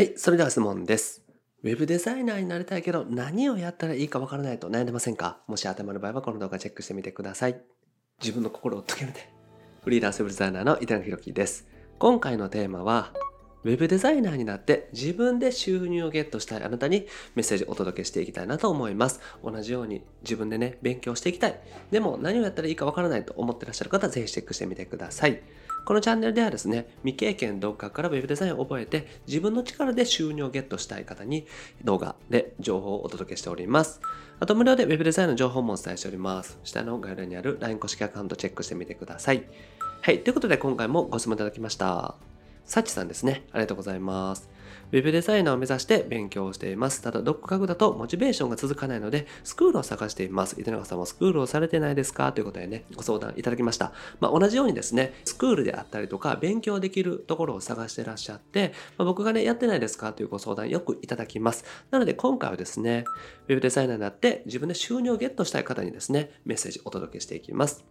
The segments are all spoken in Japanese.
はい、それでは質問です。ウェブデザイナーになりたいけど何をやったらいいかわからないと悩んでませんか？もし頭の場合はこの動画チェックしてみてください。自分の心を解けるで。フリーランスウェブデザイナーの板野弘樹です。今回のテーマは、ウェブデザイナーになって自分で収入をゲットしたいあなたにメッセージをお届けしていきたいなと思います。同じように自分でね、勉強していきたい。でも何をやったらいいかわからないと思ってらっしゃる方はぜひチェックしてみてください。このチャンネルではですね、未経験独学から Web デザインを覚えて自分の力で収入をゲットしたい方に動画で情報をお届けしております。あと無料で Web デザインの情報もお伝えしております。下の概要欄にある LINE 公式アカウントチェックしてみてください。はい、ということで今回もご質問いただきました。サチさんですね。ありがとうございます。ウェブデザイナーを目指して勉強しています。ただ、独学だとモチベーションが続かないので、スクールを探しています。糸永さんもスクールをされてないですか？ということでね、ご相談いただきました。まあ、同じようにですね、スクールであったりとか、勉強できるところを探してらっしゃって、まあ、僕がね、やってないですか？というご相談よくいただきます。なので、今回はですね、ウェブデザイナーになって自分で収入をゲットしたい方にですね、メッセージをお届けしていきます。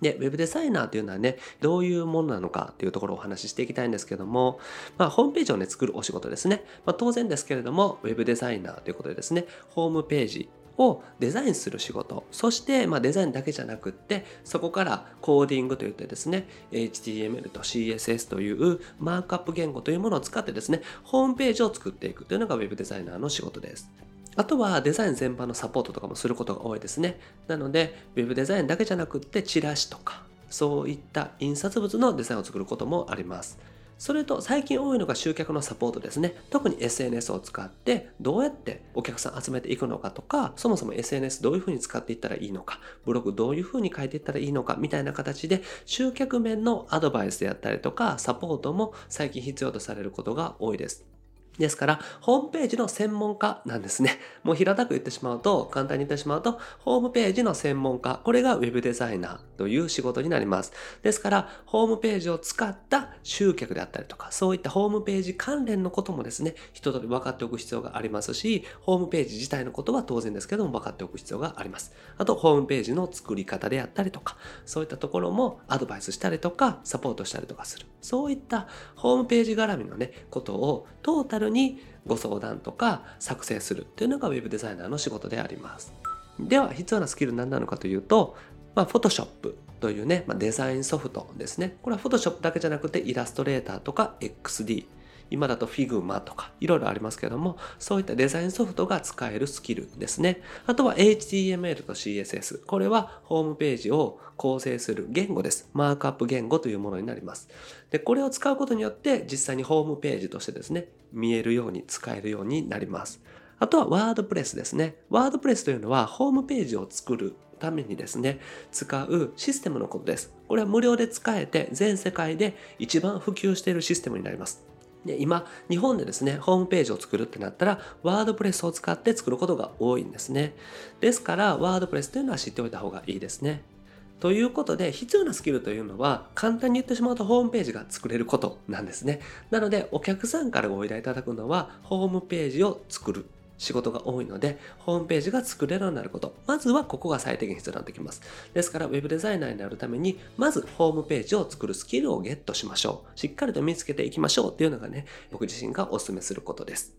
で、ウェブデザイナーというのはね、どういうものなのかというところをお話ししていきたいんですけども、まあ、ホームページをね、作るお仕事ですね。まあ、当然ですけれども、ウェブデザイナーということでですね、ホームページをデザインする仕事、そして、まあ、デザインだけじゃなくって、そこからコーディングといってですね、HTML と CSS というマークアップ言語というものを使ってですね、ホームページを作っていくというのがウェブデザイナーの仕事です。あとはデザイン全般のサポートとかもすることが多いですね。なので、ウェブデザインだけじゃなくって、チラシとか、そういった印刷物のデザインを作ることもあります。それと最近多いのが集客のサポートですね。特に SNS を使ってどうやってお客さん集めていくのかとか、そもそも SNS どういうふうに使っていったらいいのか、ブログどういうふうに書いていったらいいのかみたいな形で集客面のアドバイスであったりとかサポートも最近必要とされることが多いです。ですから、ホームページの専門家なんですね。もう平たく言ってしまうと、簡単に言ってしまうと、ホームページの専門家、これがウェブデザイナーという仕事になります。ですから、ホームページを使った集客であったりとか、そういったホームページ関連のこともですね、一通り分かっておく必要がありますし、ホームページ自体のことは当然ですけども分かっておく必要があります。あと、ホームページの作り方であったりとか、そういったところもアドバイスしたりとか、サポートしたりとかする。そういったホームページ絡みのね、ことをトータルにご相談とか作成するというのがウェブデザイナーの仕事であります。では必要なスキル何なのかというと、まあ、Photoshop というね、まあ、デザインソフトですね。これは Photoshop だけじゃなくてイラストレーターとか XD、今だと Figma とかいろいろありますけども、そういったデザインソフトが使えるスキルですね。あとは HTML と CSS。これはホームページを構成する言語です。マークアップ言語というものになります。で、これを使うことによって実際にホームページとしてですね、見えるように使えるようになります。あとはワードプレスですね。ワードプレスというのはホームページを作るためにですね、使うシステムのことです。これは無料で使えて全世界で一番普及しているシステムになります。で今、日本でですね、ホームページを作るってなったら、ワードプレスを使って作ることが多いんですね。ですから、ワードプレスというのは知っておいた方がいいですね。ということで、必要なスキルというのは、簡単に言ってしまうとホームページが作れることなんですね。なので、お客さんからご依頼いただくのは、ホームページを作る仕事が多いので、ホームページが作れるようになること。まずはここが最低限必要になってきます。ですから、ウェブデザイナーになるために、まずホームページを作るスキルをゲットしましょう。しっかりと見つけていきましょうっていうのがね、僕自身がお勧めすることです。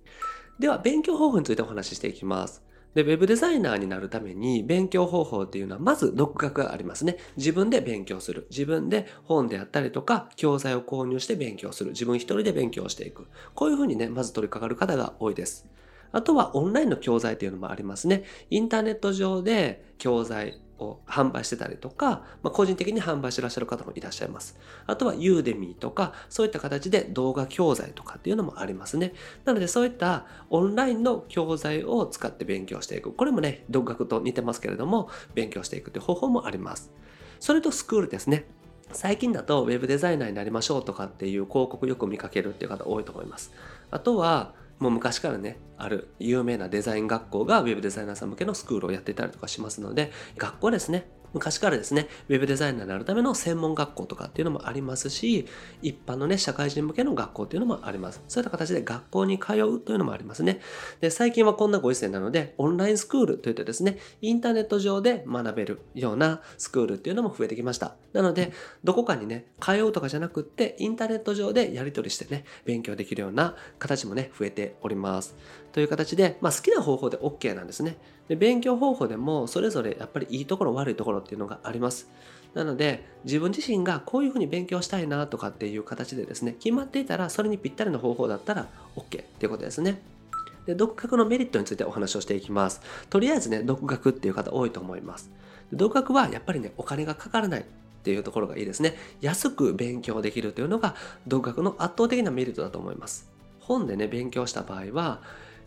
では、勉強方法についてお話ししていきます。で、ウェブデザイナーになるために勉強方法っていうのは、まず独学がありますね。自分で勉強する。自分で本であったりとか、教材を購入して勉強する。自分一人で勉強していく。こういうふうにね、まず取り掛かる方が多いです。あとはオンラインの教材っていうのもありますね。インターネット上で教材を販売してたりとか、まあ、個人的に販売してらっしゃる方もいらっしゃいます。あとはユーデミーとか、そういった形で動画教材とかっていうのもありますね。なのでそういったオンラインの教材を使って勉強していく。これもね、独学と似てますけれども、勉強していくという方法もあります。それとスクールですね。最近だとウェブデザイナーになりましょうとかっていう広告よく見かけるっていう方多いと思います。あとは、もう昔からね、ある有名なデザイン学校がウェブデザイナーさん向けのスクールをやっていたりとかしますので、学校ですね。昔からですね、ウェブデザイナーになるための専門学校とかっていうのもありますし、一般のね、社会人向けの学校っていうのもあります。そういった形で学校に通うというのもありますね。で、最近はこんなご時世なので、オンラインスクールといってですね、インターネット上で学べるようなスクールっていうのも増えてきました。なので、どこかにね、通うとかじゃなくって、インターネット上でやり取りしてね、勉強できるような形もね、増えております。という形で、まあ好きな方法で OK なんですね。で勉強方法でもそれぞれやっぱりいいところ悪いところっていうのがあります。なので自分自身がこういうふうに勉強したいなとかっていう形でですね決まっていたらそれにぴったりの方法だったら OK っていうことですね。で独学のメリットについてお話をしていきます。とりあえずね独学っていう方多いと思います。独学はやっぱりねお金がかからない。っていうところがいいですね。安く勉強できるというのが独学の圧倒的なメリットだと思います。本でね勉強した場合は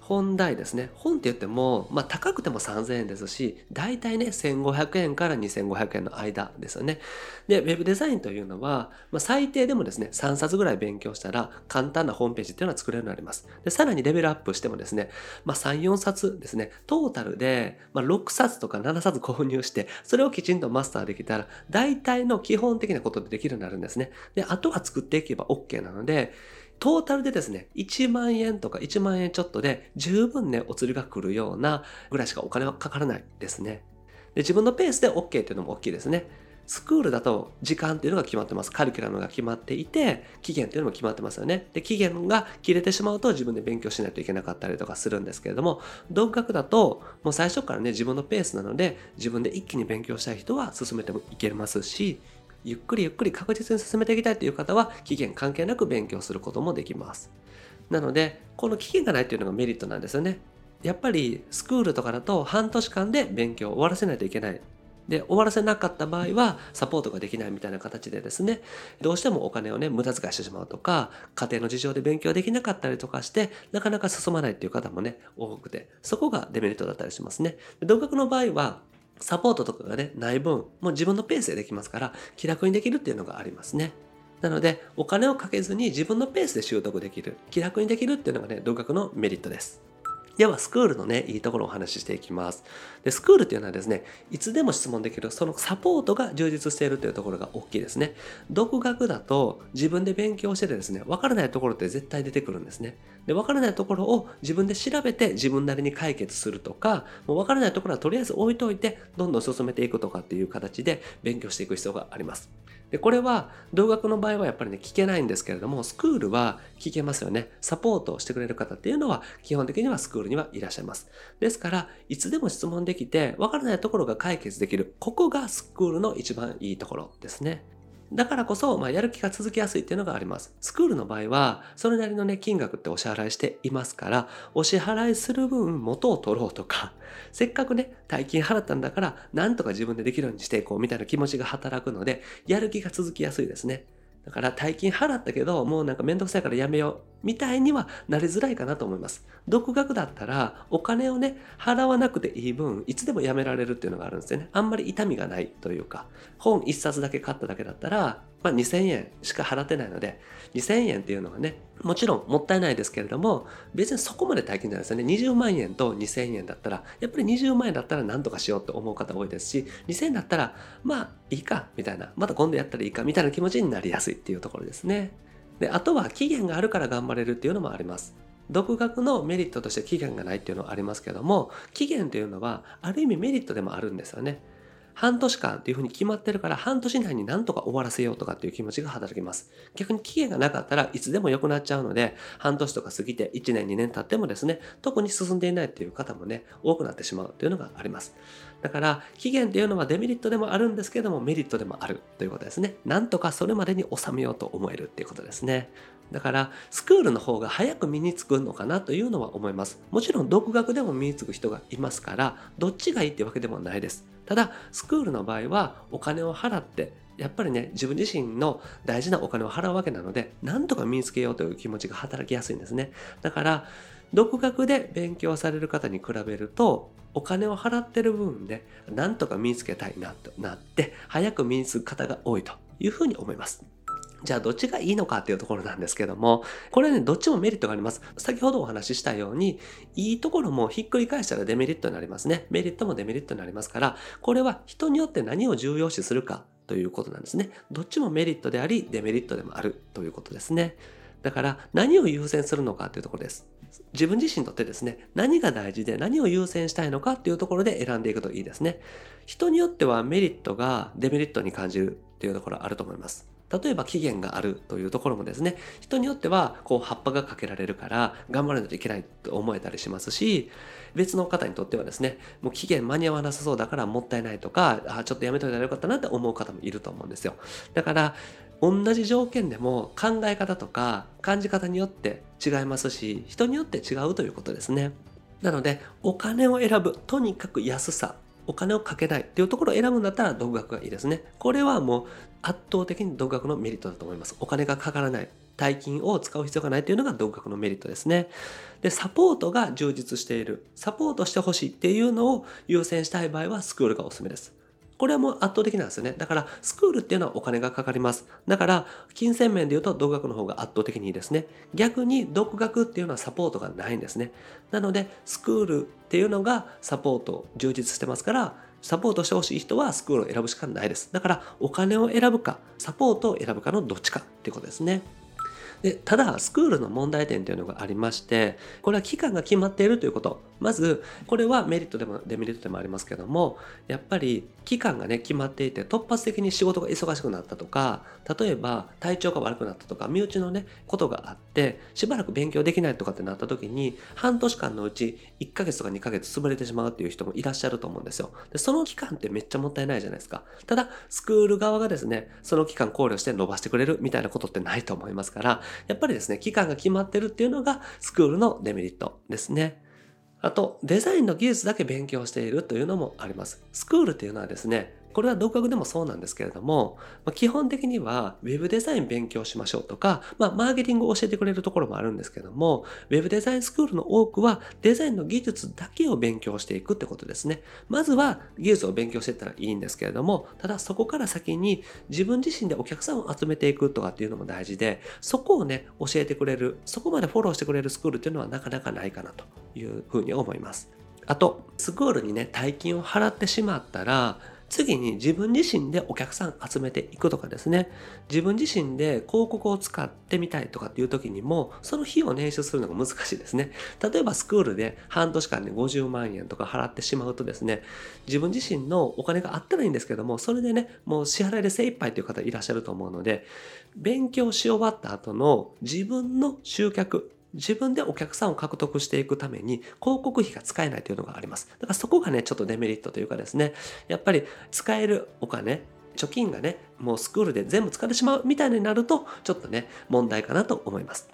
本題ですね。本って言っても、まあ高くても3000円ですし、大体ね、1500円から2500円の間ですよね。で、ウェブデザインというのは、まあ最低でもですね、3冊ぐらい勉強したら簡単なホームページっていうのは作れるようになります。で、さらにレベルアップしてもですね、まあ3、4冊ですね、トータルで、まあ、6冊とか7冊購入して、それをきちんとマスターできたら、大体の基本的なことでできるようになるんですね。で、あとは作っていけば OK なので、トータルでですね、1万円とか1万円ちょっとで十分ね、お釣りが来るようなぐらいしかお金はかからないですね。で自分のペースで OK っていうのも大きいですね。スクールだと時間っていうのが決まってます。カリキュラムが決まっていて、期限っていうのも決まってますよね。で、期限が切れてしまうと自分で勉強しないといけなかったりとかするんですけれども、独学だともう最初からね、自分のペースなので、自分で一気に勉強したい人は進めてもいけますし、ゆっくりゆっくり確実に進めていきたいという方は期限関係なく勉強することもできます。なので、この期限がないというのがメリットなんですよね。やっぱりスクールとかだと半年間で勉強を終わらせないといけない。で、終わらせなかった場合はサポートができないみたいな形でですね、どうしてもお金をね、無駄遣いしてしまうとか、家庭の事情で勉強できなかったりとかして、なかなか進まないっていう方もね、多くて、そこがデメリットだったりしますね。同学の場合は、サポートとかがね、ない分、もう自分のペースでできますから、気楽にできるっていうのがありますね。なので、お金をかけずに自分のペースで習得できる、気楽にできるっていうのがね、独学のメリットです。では、スクールのね、いいところをお話ししていきます。で、スクールっていうのはですね、いつでも質問できる、そのサポートが充実しているというところが大きいですね。独学だと自分で勉強しててですね、わからないところって絶対出てくるんですね。で、わからないところを自分で調べて自分なりに解決するとか、もうわからないところはとりあえず置いといて、どんどん進めていくとかっていう形で勉強していく必要があります。で、これは、同学の場合はやっぱりね、聞けないんですけれども、スクールは聞けますよね。サポートをしてくれる方っていうのは、基本的にはスクールにはいらっしゃいます。ですから、いつでも質問できて、わからないところが解決できる。ここがスクールの一番いいところですね。だからこそ、まあ、やる気が続きやすいっていうのがあります。スクールの場合は、それなりのね、金額ってお支払いしていますから、お支払いする分元を取ろうとか、せっかくね、大金払ったんだから、なんとか自分でできるようにしていこうみたいな気持ちが働くので、やる気が続きやすいですね。だから大金払ったけど、もうなんかめんどくさいからやめよう。みたいにはなりづらいかなと思います。独学だったら、お金をね、払わなくていい分、いつでもやめられるっていうのがあるんですよね。あんまり痛みがないというか、本一冊だけ買っただけだったら、まあ、2000円しか払ってないので、2000円っていうのはね、もちろんもったいないですけれども、別にそこまで大金じゃないですよね。20万円と2000円だったら、やっぱり20万円だったら何とかしようって思う方多いですし、2000円だったら、まあいいか、みたいな、また今度やったらいいか、みたいな気持ちになりやすいっていうところですね。で、あとは期限があるから頑張れるっていうのもあります。独学のメリットとして期限がないっていうのはありますけども、期限というのはある意味メリットでもあるんですよね。半年間っていうふうに決まってるから半年以内になんとか終わらせようとかっていう気持ちが働きます。逆に期限がなかったらいつでも良くなっちゃうので、半年とか過ぎて1年2年経ってもですね、特に進んでいないっていう方もね、多くなってしまうっていうのがあります。だから、期限っていうのはデメリットでもあるんですけども、メリットでもあるということですね。なんとかそれまでに収めようと思えるっていうことですね。だからスクールの方が早く身につくのかなというのは思います。もちろん独学でも身につく人がいますからどっちがいいってわけでもないです。ただスクールの場合はお金を払ってやっぱりね自分自身の大事なお金を払うわけなのでなんとか身につけようという気持ちが働きやすいんですね。だから独学で勉強される方に比べるとお金を払ってる分でなんとか身につけたいなとなって早く身につく方が多いというふうに思います。じゃあどっちがいいのかっていうところなんですけども、これね、どっちもメリットがあります。先ほどお話ししたように、いいところもひっくり返したらデメリットになりますね。メリットもデメリットになりますから、これは人によって何を重要視するかということなんですね。どっちもメリットであり、デメリットでもあるということですね。だから何を優先するのかというところです。自分自身にとってですね、何が大事で何を優先したいのかっていうところで選んでいくといいですね。人によってはメリットがデメリットに感じるっていうところあると思います。例えば期限があるというところもですね、人によってはこう葉っぱがかけられるから頑張らないといけないと思えたりしますし、別の方にとってはですね、もう期限間に合わなさそうだからもったいないとか、あちょっとやめといたらよかったなって思う方もいると思うんですよ。だから、同じ条件でも考え方とか感じ方によって違いますし、人によって違うということですね。なので、お金を選ぶ、とにかく安さ、お金をかけないっていうところを選ぶんだったら独学がいいですね。これはもう圧倒的に独学のメリットだと思います。お金がかからない。大金を使う必要がないというのが独学のメリットですね。で、サポートが充実している。サポートしてほしいっていうのを優先したい場合はスクールがおすすめです。これはもう圧倒的なんですよね。だから、スクールっていうのはお金がかかります。だから、金銭面で言うと独学の方が圧倒的にいいですね。逆に独学っていうのはサポートがないんですね。なので、スクールっていうのがサポート充実してますから、サポートしてほしい人はスクールを選ぶしかないです。だから、お金を選ぶか、サポートを選ぶかのどっちかっていうことですね。でただスクールの問題点というのがありましてこれは期間が決まっているということ。まずこれはメリットでもデメリットでもありますけどもやっぱり期間がね決まっていて突発的に仕事が忙しくなったとか例えば体調が悪くなったとか身内のねことがあってしばらく勉強できないとかってなった時に半年間のうち1ヶ月とか2ヶ月潰れてしまうっていう人もいらっしゃると思うんですよでその期間ってめっちゃもったいないじゃないですかただスクール側がですねその期間考慮して伸ばしてくれるみたいなことってないと思いますからやっぱりですね、期間が決まってるっていうのがスクールのデメリットですね。あと、デザインの技術だけ勉強しているというのもあります。スクールっていうのはですね、これは独学でもそうなんですけれども、ま、基本的には Web デザイン勉強しましょうとか、まあ、マーケティングを教えてくれるところもあるんですけども、Web デザインスクールの多くはデザインの技術だけを勉強していくってことですね。まずは技術を勉強していったらいいんですけれども、ただそこから先に自分自身でお客さんを集めていくとかっていうのも大事で、そこをね、教えてくれる、そこまでフォローしてくれるスクールっていうのはなかなかないかなというふうに思います。あと、スクールにね、大金を払ってしまったら、次に自分自身でお客さん集めていくとかですね。自分自身で広告を使ってみたいとかっていう時にもその費用を捻出するのが難しいですね。例えばスクールで半年間で50万円とか払ってしまうとですね自分自身のお金があったらいいんですけどもそれでねもう支払いで精一杯という方いらっしゃると思うので勉強し終わった後の自分の集客自分でお客さんを獲得していくために広告費が使えないというのがあります。だからそこがね、ちょっとデメリットというかですね、やっぱり使えるお金、貯金がね、もうスクールで全部使ってしまうみたいになると、ちょっとね、問題かなと思います。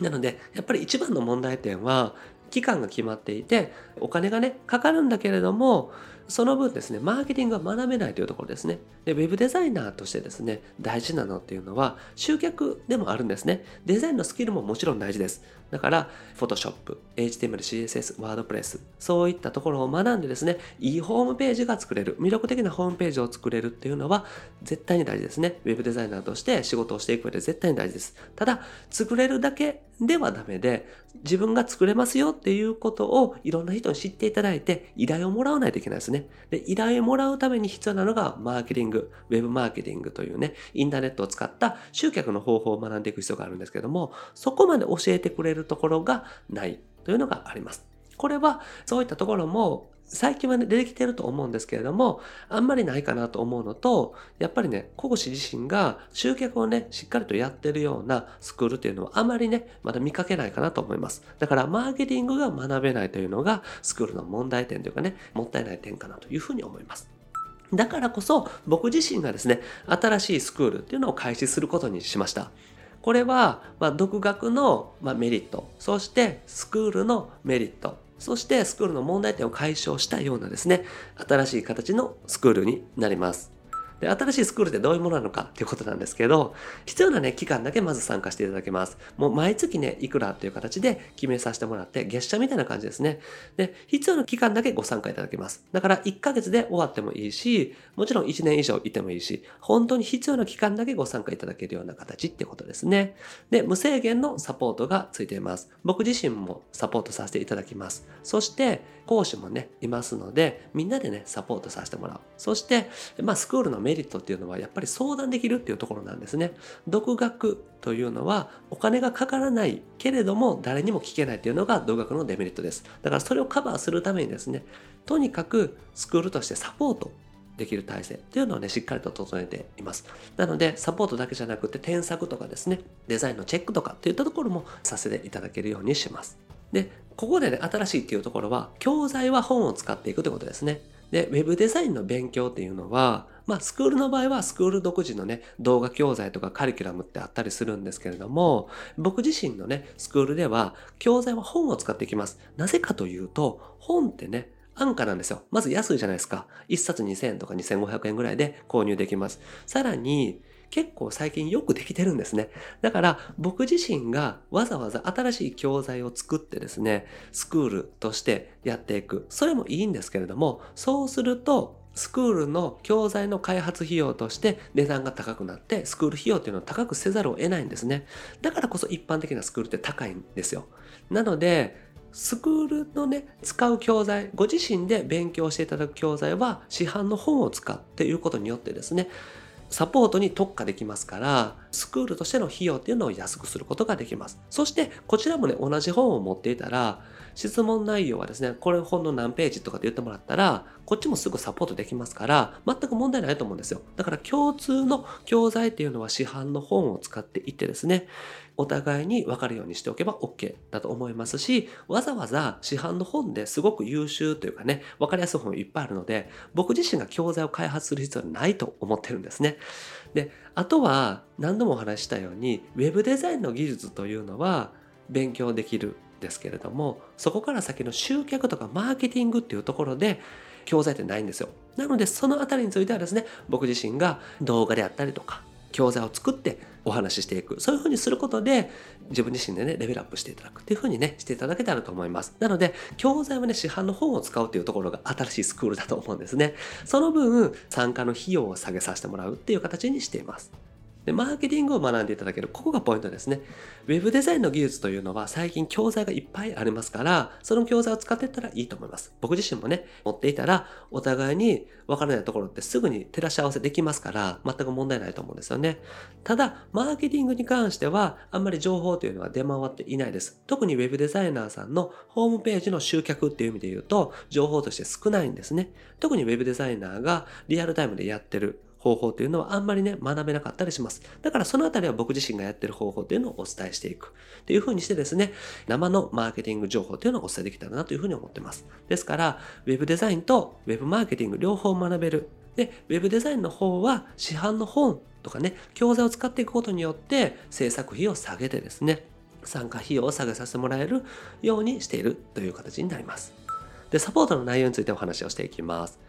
なので、やっぱり一番の問題点は、期間が決まっていて、お金がね、かかるんだけれども、その分ですね、マーケティングが学べないというところですね。で、ウェブデザイナーとしてですね、大事なのっていうのは、集客でもあるんですね。デザインのスキルももちろん大事です。だから、Photoshop、HTML、CSS、WordPress、そういったところを学んでですね、いいホームページが作れる、魅力的なホームページを作れるっていうのは、絶対に大事ですね。ウェブデザイナーとして仕事をしていく上で絶対に大事です。ただ、作れるだけではダメで、自分が作れますよっていうことをいろんな人に知っていただいて、依頼をもらわないといけないですね。で、依頼をもらうために必要なのが、マーケティング、ウェブマーケティングというね、インターネットを使った集客の方法を学んでいく必要があるんですけども、そこまで教えてくれるところがないというのがあります。これはそういったところも最近はね、出てきてると思うんですけれども、あんまりないかなと思うのと、やっぱりね、講師自身が集客をね、しっかりとやってるようなスクールっていうのはあまりね、まだ見かけないかなと思います。だから、マーケティングが学べないというのが、スクールの問題点というかね、もったいない点かなというふうに思います。だからこそ、僕自身がですね、新しいスクールっていうのを開始することにしました。これは、ま、独学の、ま、メリット、そしてスクールのメリット、そしてスクールの問題点を解消したようなですね、新しい形のスクールになります。で、新しいスクールってどういうものなのかっていうことなんですけど、必要なね、期間だけまず参加していただけます。もう毎月ね、いくらっていう形で決めさせてもらって、月謝みたいな感じですね。で、必要な期間だけご参加いただけます。だから1ヶ月で終わってもいいし、もちろん1年以上いてもいいし、本当に必要な期間だけご参加いただけるような形っていうことですね。で、無制限のサポートがついています。僕自身もサポートさせていただきます。そして、講師もね、いますので、みんなでね、サポートさせてもらう。そして、まあ、スクールのメリットっていうのは、やっぱり相談できるっていうところなんですね。独学というのは、お金がかからないけれども、誰にも聞けないっていうのが独学のデメリットです。だからそれをカバーするためにですね、とにかくスクールとしてサポートできる体制っていうのをね、しっかりと整えています。なので、サポートだけじゃなくて、添削とかですね、デザインのチェックとかっていったところもさせていただけるようにします。で、ここでね、新しいっていうところは、教材は本を使っていくということですね。で、ウェブデザインの勉強っていうのは、まあ、スクールの場合はスクール独自のね、動画教材とかカリキュラムってあったりするんですけれども、僕自身のね、スクールでは、教材は本を使っていきます。なぜかというと、本ってね、安価なんですよ。まず安いじゃないですか。1冊2000円とか2500円ぐらいで購入できます。さらに、結構最近よくできてるんですね。だから僕自身がわざわざ新しい教材を作ってですね、スクールとしてやっていく。それもいいんですけれども、そうするとスクールの教材の開発費用として値段が高くなってスクール費用っていうのを高くせざるを得ないんですね。だからこそ一般的なスクールって高いんですよ。なのでスクールのね、使う教材、ご自身で勉強していただく教材は市販の本を使っていることによってですね、サポートに特化できますから、スクールとしての費用っていうのを安くすることができます。そして、こちらもね、同じ本を持っていたら、質問内容はですね、これ本の何ページとかって言ってもらったら、こっちもすぐサポートできますから、全く問題ないと思うんですよ。だから共通の教材っていうのは市販の本を使っていってですね、お互いに分かるようにしておけば OK だと思いますし、わざわざ市販の本ですごく優秀というかね、分かりやすい本いっぱいあるので、僕自身が教材を開発する必要はないと思ってるんですね。で、あとは何度もお話ししたように、ウェブデザインの技術というのは勉強できるんですけれども、そこから先の集客とかマーケティングっていうところで、教材ってないんですよ。なので、そのあたりについてはですね、僕自身が動画であったりとか、教材を作ってお話ししていく。そういうふうにすることで、自分自身でね、レベルアップしていただくっていうふうにね、していただけたらと思います。なので、教材はね、市販の本を使うっていうところが新しいスクールだと思うんですね。その分、参加の費用を下げさせてもらうっていう形にしています。で、マーケティングを学んでいただける。ここがポイントですね。ウェブデザインの技術というのは最近教材がいっぱいありますから、その教材を使っていったらいいと思います。僕自身もね、持っていたら、お互いに分からないところってすぐに照らし合わせできますから、全く問題ないと思うんですよね。ただ、マーケティングに関しては、あんまり情報というのは出回っていないです。特にウェブデザイナーさんのホームページの集客っていう意味で言うと、情報として少ないんですね。特にウェブデザイナーがリアルタイムでやってる方法というのはあんまりね、学べなかったりします。だからそのあたりは僕自身がやってる方法というのをお伝えしていく。っていう風にしてですね、生のマーケティング情報というのをお伝えできたらなというふうに思ってます。ですから、ウェブデザインとウェブマーケティング両方学べる。で、ウェブデザインの方は市販の本とかね、教材を使っていくことによって制作費を下げてですね、参加費用を下げさせてもらえるようにしているという形になります。で、サポートの内容についてお話をしていきます。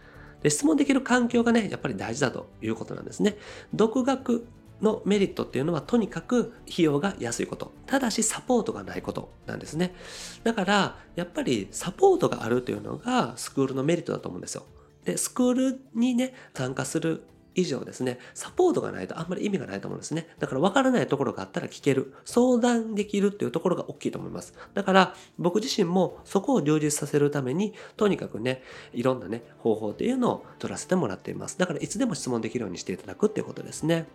で質問できる環境がね、やっぱり大事だということなんですね。独学のメリットっていうのはとにかく費用が安いこと。ただしサポートがないことなんですね。だからやっぱりサポートがあるというのがスクールのメリットだと思うんですよ。で、スクールにね、参加する以上ですね、サポートがないとあんまり意味がないと思うんですね。だから分からないところがあったら聞ける、相談できるっていうところが大きいと思います。だから僕自身もそこを充実させるために、とにかくね、いろんなね、方法っていうのを取らせてもらっています。だからいつでも質問できるようにしていただくっていうことですね。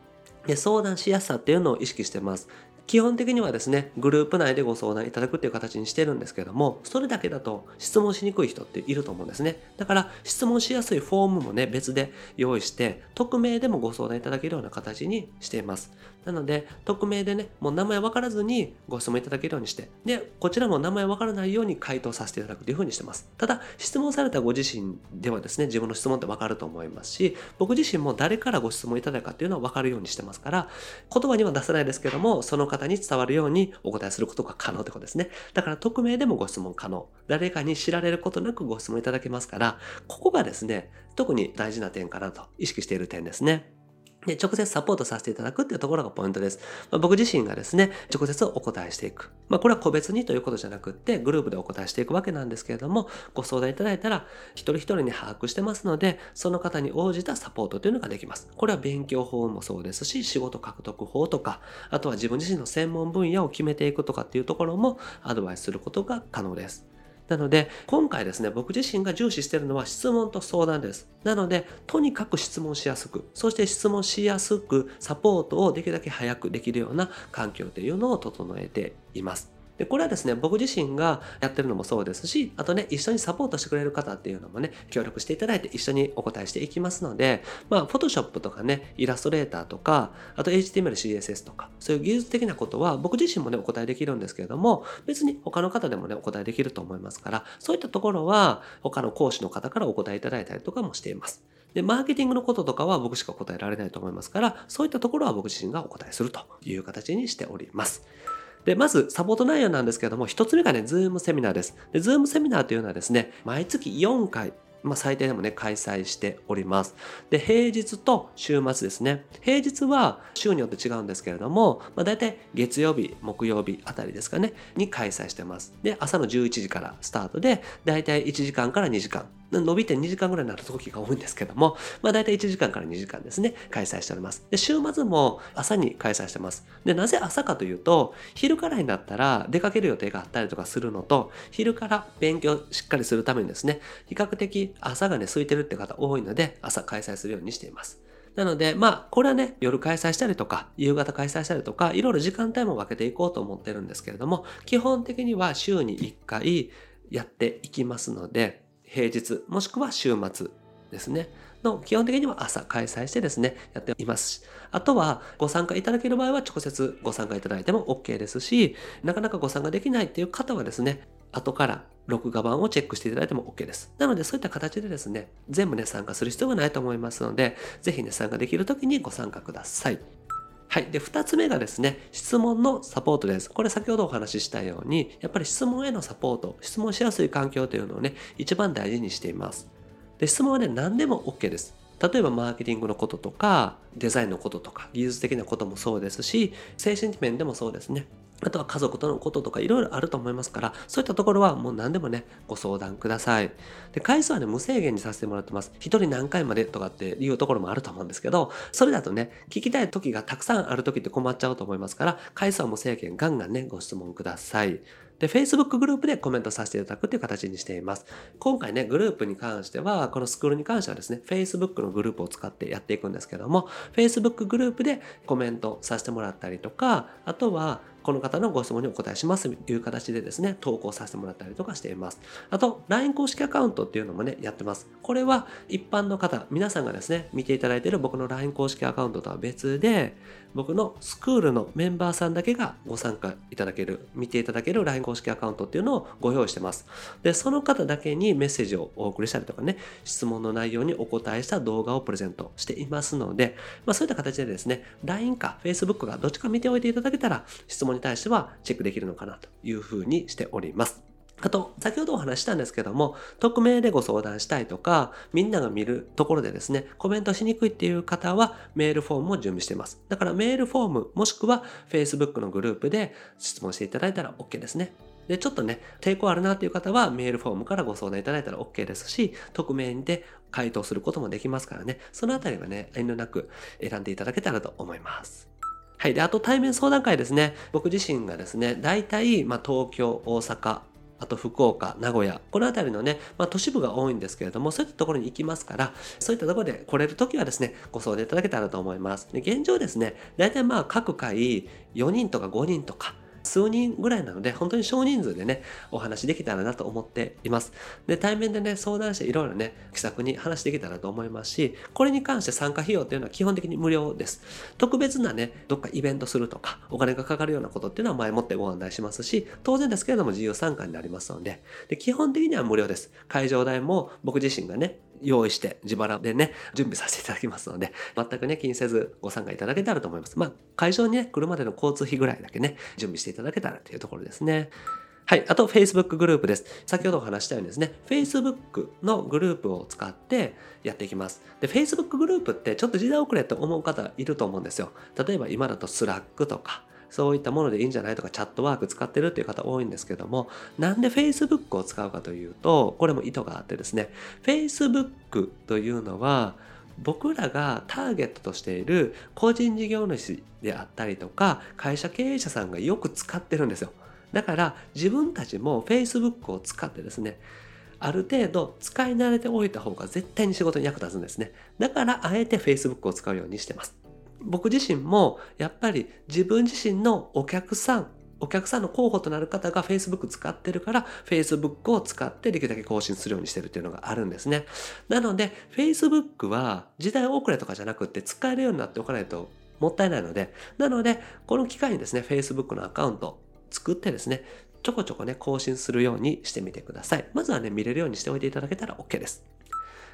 で相談しやすさっていうのを意識してます。基本的にはですね、グループ内でご相談いただくっていう形にしてるんですけども、それだけだと質問しにくい人っていると思うんですね。だから質問しやすいフォームもね、別で用意して、匿名でもご相談いただけるような形にしています。なので、匿名でね、もう名前わからずにご質問いただけるようにして、で、こちらも名前わからないように回答させていただくというふうにしてます。ただ、質問されたご自身ではですね、自分の質問ってわかると思いますし、僕自身も誰からご質問いただくかっていうのはわかるようにしてますから、言葉には出せないですけども、その方に伝わるようにお答えすることが可能ってことですね。だから匿名でもご質問可能。誰かに知られることなくご質問いただけますから、ここがですね、特に大事な点かなと意識している点ですね。で、直接サポートさせていただくっていうところがポイントです。まあ、僕自身がですね、直接お答えしていく。まあ、これは個別にということじゃなくって、グループでお答えしていくわけなんですけれども、ご相談いただいたら、一人一人に把握してますので、その方に応じたサポートというのができます。これは勉強法もそうですし、仕事獲得法とか、あとは自分自身の専門分野を決めていくとかっていうところもアドバイスすることが可能です。なので、今回ですね、僕自身が重視しているのは質問と相談です。なので、とにかく質問しやすく、そして質問しやすく、サポートをできるだけ早くできるような環境というのを整えています。で、これはですね、僕自身がやってるのもそうですし、あとね、一緒にサポートしてくれる方っていうのもね、協力していただいて一緒にお答えしていきますので、まあ、フォトショップとかね、イラストレーターとか、あと HTML、CSS とか、そういう技術的なことは僕自身もね、お答えできるんですけれども、別に他の方でもね、お答えできると思いますから、そういったところは他の講師の方からお答えいただいたりとかもしています。で、マーケティングのこととかは僕しか答えられないと思いますから、そういったところは僕自身がお答えするという形にしております。で、まず、サポート内容なんですけれども、一つ目がね、ズームセミナーです。で、ズームセミナーというのはですね、毎月4回、まあ、最低でもね、開催しております。で、平日と週末ですね。平日は週によって違うんですけれども、まあ、大体月曜日、木曜日あたりですかね、に開催してます。で、朝の11時からスタートで、大体1時間から2時間。伸びて2時間ぐらいになる時が多いんですけども、まあ大体1時間から2時間ですね、開催しております。で、週末も朝に開催してます。で、なぜ朝かというと、昼からになったら出かける予定があったりとかするのと、昼から勉強しっかりするためにですね、比較的朝がね、空いてるって方多いので、朝開催するようにしています。なので、まあ、これはね、夜開催したりとか、夕方開催したりとか、いろいろ時間帯も分けていこうと思ってるんですけれども、基本的には週に1回やっていきますので、平日もしくは週末ですねの基本的には朝開催してですねやっていますしあとはご参加いただける場合は直接ご参加いただいても OK ですしなかなかご参加できないっていう方はですね後から録画版をチェックしていただいても OK です。なのでそういった形でですね、全部ね、参加する必要はないと思いますので、ぜひね、参加できる時にご参加ください。はい。で、二つ目がですね、質問のサポートです。これ先ほどお話ししたように、やっぱり質問へのサポート、質問しやすい環境というのをね、一番大事にしています。で、質問はね、何でも OK です。例えばマーケティングのこととか、デザインのこととか、技術的なこともそうですし、精神面でもそうですね。あとは家族とのこととかいろいろあると思いますから、そういったところはもう何でもね、ご相談ください。で、回数はね、無制限にさせてもらってます。一人何回までとかっていうところもあると思うんですけど、それだとね、聞きたい時がたくさんある時って困っちゃうと思いますから、回数は無制限、ガンガンね、ご質問ください。で、Facebook グループでコメントさせていただくという形にしています。今回ね、グループに関しては、このスクールに関してはですね、Facebook のグループを使ってやっていくんですけども、Facebook グループでコメントさせてもらったりとか、あとは、この方のご質問にお答えしますという形でですね、投稿させてもらったりとかしています。あと、LINE 公式アカウントっていうのもね、やってます。これは一般の方、皆さんがですね、見ていただいている僕の LINE 公式アカウントとは別で、僕のスクールのメンバーさんだけがご参加いただける、見ていただける LINE 公式アカウントっていうのをご用意してます。で、その方だけにメッセージをお送りしたりとかね、質問の内容にお答えした動画をプレゼントしていますので、まあそういった形でですね、LINE か Facebook かどっちか見ておいていただけたら、質問に対してはチェックできるのかなというふうにしております。あと、先ほどお話したんですけども、匿名でご相談したいとか、みんなが見るところでですね、コメントしにくいっていう方は、メールフォームも準備しています。だからメールフォーム、もしくは Facebook のグループで質問していただいたら OK ですね。で、ちょっとね、抵抗あるなっていう方は、メールフォームからご相談いただいたら OK ですし、匿名で回答することもできますからね、そのあたりはね、遠慮なく選んでいただけたらと思います。はい。で、あと対面相談会ですね。僕自身がですね、大体、まあ、東京、大阪、あと福岡、名古屋、この辺りのね、まあ、都市部が多いんですけれども、そういったところに行きますから、そういったところで来れるときはですね、ご相談いただけたらと思います。で現状ですね、大体まあ各回4人とか5人とか、数人ぐらいなので、本当に少人数でね、お話できたらなと思っています。で、対面でね、相談していろいろね、気さくに話できたらと思いますし、これに関して参加費用っていうのは基本的に無料です。特別なね、どっかイベントするとか、お金がかかるようなことっていうのは前もってご案内しますし、当然ですけれども自由参加になりますので、で基本的には無料です。会場代も僕自身がね、用意して自腹でね、準備させていただきますので、全くね、気にせずご参加いただけたらと思います。まあ、会場にね、来るまでの交通費ぐらいだけね、準備していただけたらというところですね。はい。あと、Facebook グループです。先ほどお話したようにですね、Facebook のグループを使ってやっていきます。で、Facebook グループってちょっと時代遅れって思う方いると思うんですよ。例えば今だと Slack とか、そういったものでいいんじゃないとか、チャットワーク使ってるっていう方多いんですけども、なんで Facebook を使うかというと、これも意図があってですね、Facebook というのは、僕らがターゲットとしている個人事業主であったりとか、会社経営者さんがよく使ってるんですよ。だから自分たちも Facebook を使ってですね、ある程度使い慣れておいた方が絶対に仕事に役立つんですね。だからあえて Facebook を使うようにしてます。僕自身もやっぱり自分自身のお客さん、お客さんの候補となる方が Facebook 使ってるから Facebook を使ってできるだけ更新するようにしてるっていうのがあるんですね。なので Facebook は時代遅れとかじゃなくって使えるようになっておかないともったいないので、なのでこの機会にですね Facebook のアカウント作ってですね、ちょこちょこね、更新するようにしてみてください。まずはね、見れるようにしておいていただけたら OK です。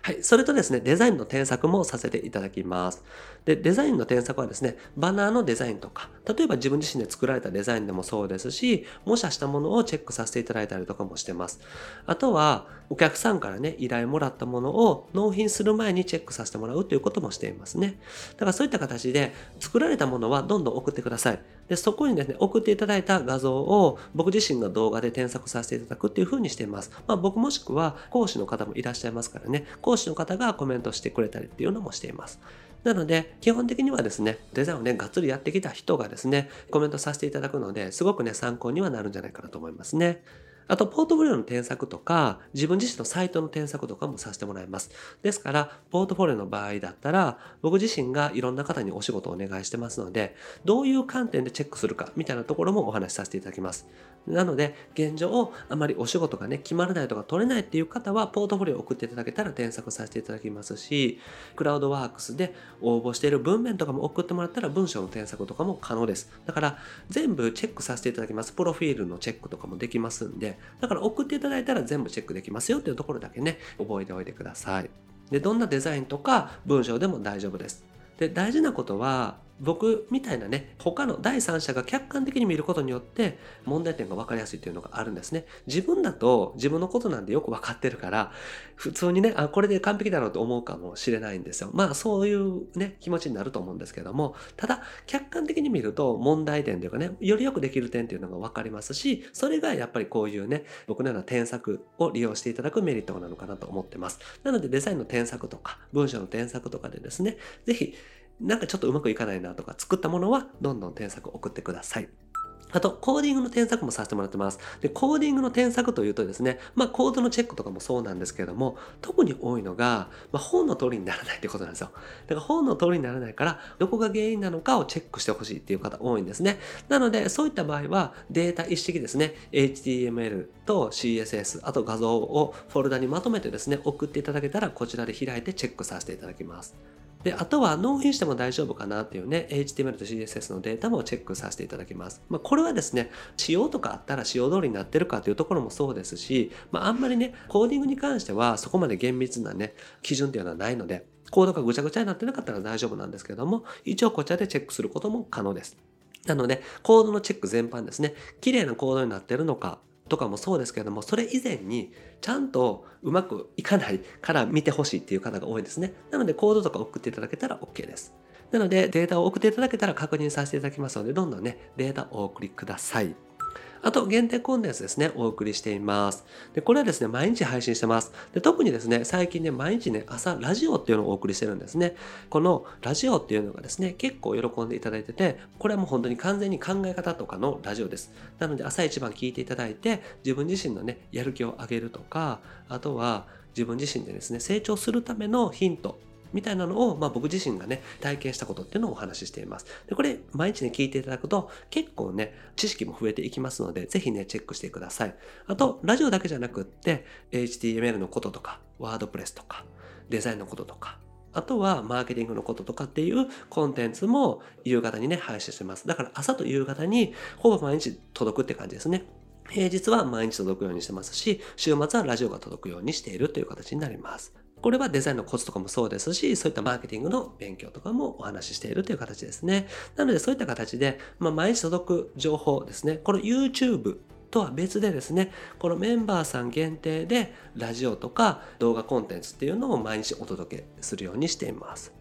はい。それとですね、デザインの添削もさせていただきます。で、デザインの添削はですね、バナーのデザインとか、例えば自分自身で作られたデザインでもそうですし、模写したものをチェックさせていただいたりとかもしてます。あとは、お客さんからね、依頼もらったものを納品する前にチェックさせてもらうということもしていますね。だからそういった形で、作られたものはどんどん送ってください。で、そこにですね、送っていただいた画像を僕自身が動画で添削させていただくっていう風にしています。まあ僕もしくは講師の方もいらっしゃいますからね、講師の方がコメントしてくれたりっていうのもしています。なので、基本的にはですね、デザインをね、がっつりやってきた人がですね、コメントさせていただくので、すごくね、参考にはなるんじゃないかなと思いますね。あと、ポートフォリオの添削とか、自分自身のサイトの添削とかもさせてもらいます。ですから、ポートフォリオの場合だったら、僕自身がいろんな方にお仕事をお願いしてますので、どういう観点でチェックするか、みたいなところもお話しさせていただきます。なので、現状、あまりお仕事がね、決まらないとか取れないっていう方は、ポートフォリオを送っていただけたら添削させていただきますし、クラウドワークスで応募している文面とかも送ってもらったら、文章の添削とかも可能です。だから、全部チェックさせていただきます。プロフィールのチェックとかもできますんで、だから送っていただいたら全部チェックできますよっていうところだけね、覚えておいてください。で、どんなデザインとか文章でも大丈夫です。で、大事なことは、僕みたいなね、他の第三者が客観的に見ることによって問題点が分かりやすいというのがあるんですね。自分だと自分のことなんでよく分かってるから、普通にね、あ、これで完璧だろうと思うかもしれないんですよ。まあそういうね、気持ちになると思うんですけども、ただ客観的に見ると問題点というかね、よりよくできる点っていうのが分かりますし、それがやっぱりこういうね、僕のような添削を利用していただくメリットなのかなと思ってます。なのでデザインの添削とか、文章の添削とかでですね、ぜひなんかちょっとうまくいかないなとか、作ったものはどんどん添削送ってください。あと、コーディングの添削もさせてもらってます。で、コーディングの添削というとですね、まあ、コードのチェックとかもそうなんですけれども、特に多いのが、まあ、本の通りにならないってことなんですよ。だから本の通りにならないから、どこが原因なのかをチェックしてほしいっていう方多いんですね。なので、そういった場合は、データ一式ですね、HTML と CSS、あと画像をフォルダにまとめてですね、送っていただけたら、こちらで開いてチェックさせていただきます。で、あとは納品しても大丈夫かなっていうね、HTML と CSS のデータもチェックさせていただきます。まあ、これはですね、仕様とかあったら仕様通りになってるかというところもそうですし、まあ、あんまりね、コーディングに関してはそこまで厳密なね、基準っていうのはないので、コードがぐちゃぐちゃになってなかったら大丈夫なんですけども、一応こちらでチェックすることも可能です。なので、コードのチェック全般ですね、綺麗なコードになってるのか、とかもそうですけれども、それ以前にちゃんとうまくいかないから見てほしいっていう方が多いですね。なのでコードとか送っていただけたら OK です。なのでデータを送っていただけたら確認させていただきますので、どんどんね、データをお送りください。あと、限定コンテンツですね、お送りしています。で、これはですね、毎日配信してます。で、特にですね、最近ね、毎日ね、朝、ラジオっていうのをお送りしてるんですね。このラジオっていうのがですね、結構喜んでいただいてて、これはもう本当に完全に考え方とかのラジオです。なので、朝一番聞いていただいて、自分自身のね、やる気を上げるとか、あとは、自分自身でですね、成長するためのヒントみたいなのを、まあ、僕自身がね、体験したことっていうのをお話ししています。で、これ、毎日ね、聞いていただくと、結構ね、知識も増えていきますので、ぜひね、チェックしてください。あと、ラジオだけじゃなくって、HTML のこととか、ワードプレスとか、デザインのこととか、あとはマーケティングのこととかっていうコンテンツも夕方にね、配信してます。だから朝と夕方にほぼ毎日届くって感じですね。平日は毎日届くようにしてますし、週末はラジオが届くようにしているという形になります。これはデザインのコツとかもそうですし、そういったマーケティングの勉強とかもお話ししているという形ですね。なのでそういった形で、まあ、毎日届く情報ですね。この YouTube とは別でですね、このメンバーさん限定でラジオとか動画コンテンツっていうのを毎日お届けするようにしています。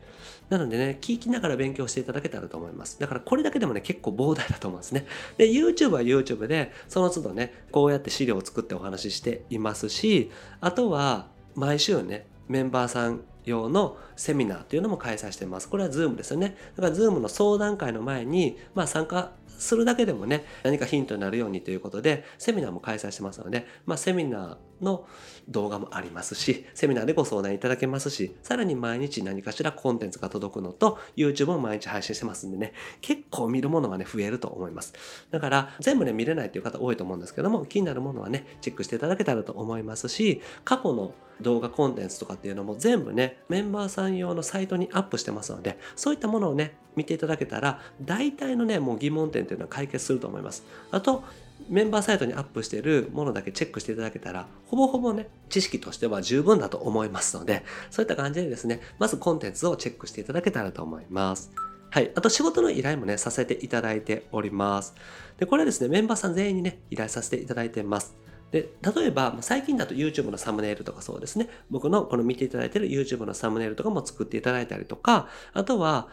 なのでね、聞きながら勉強していただけたらと思います。だからこれだけでもね、結構膨大だと思うんですね。で、YouTube は YouTube で、その都度ね、こうやって資料を作ってお話ししていますし、あとは毎週ね、メンバーさん用のセミナーというのも開催しています。これは Zoom ですよね。だから Zoom の相談会の前に、まあ参加するだけでもね、何かヒントになるようにということで、セミナーも開催してますので、まあセミナーの動画もありますし、セミナーでご相談いただけますし、さらに毎日何かしらコンテンツが届くのと、YouTube も毎日配信してますんでね、結構見るものはね、増えると思います。だから、全部ね、見れないという方多いと思うんですけども、気になるものはね、チェックしていただけたらと思いますし、過去の動画コンテンツとかっていうのも全部ね、メンバーさん用のサイトにアップしてますので、そういったものをね、見ていただけたら、大体のね、もう疑問点っていうのは解決すると思います。あと、メンバーサイトにアップしているものだけチェックしていただけたら、ほぼほぼね、知識としては十分だと思いますので、そういった感じでですね、まずコンテンツをチェックしていただけたらと思います。はい。あと仕事の依頼もね、させていただいております。で、これはですね、メンバーさん全員にね、依頼させていただいてます。で、例えば、最近だと YouTube のサムネイルとかそうですね。僕のこの見ていただいてる YouTube のサムネイルとかも作っていただいたりとか、あとは、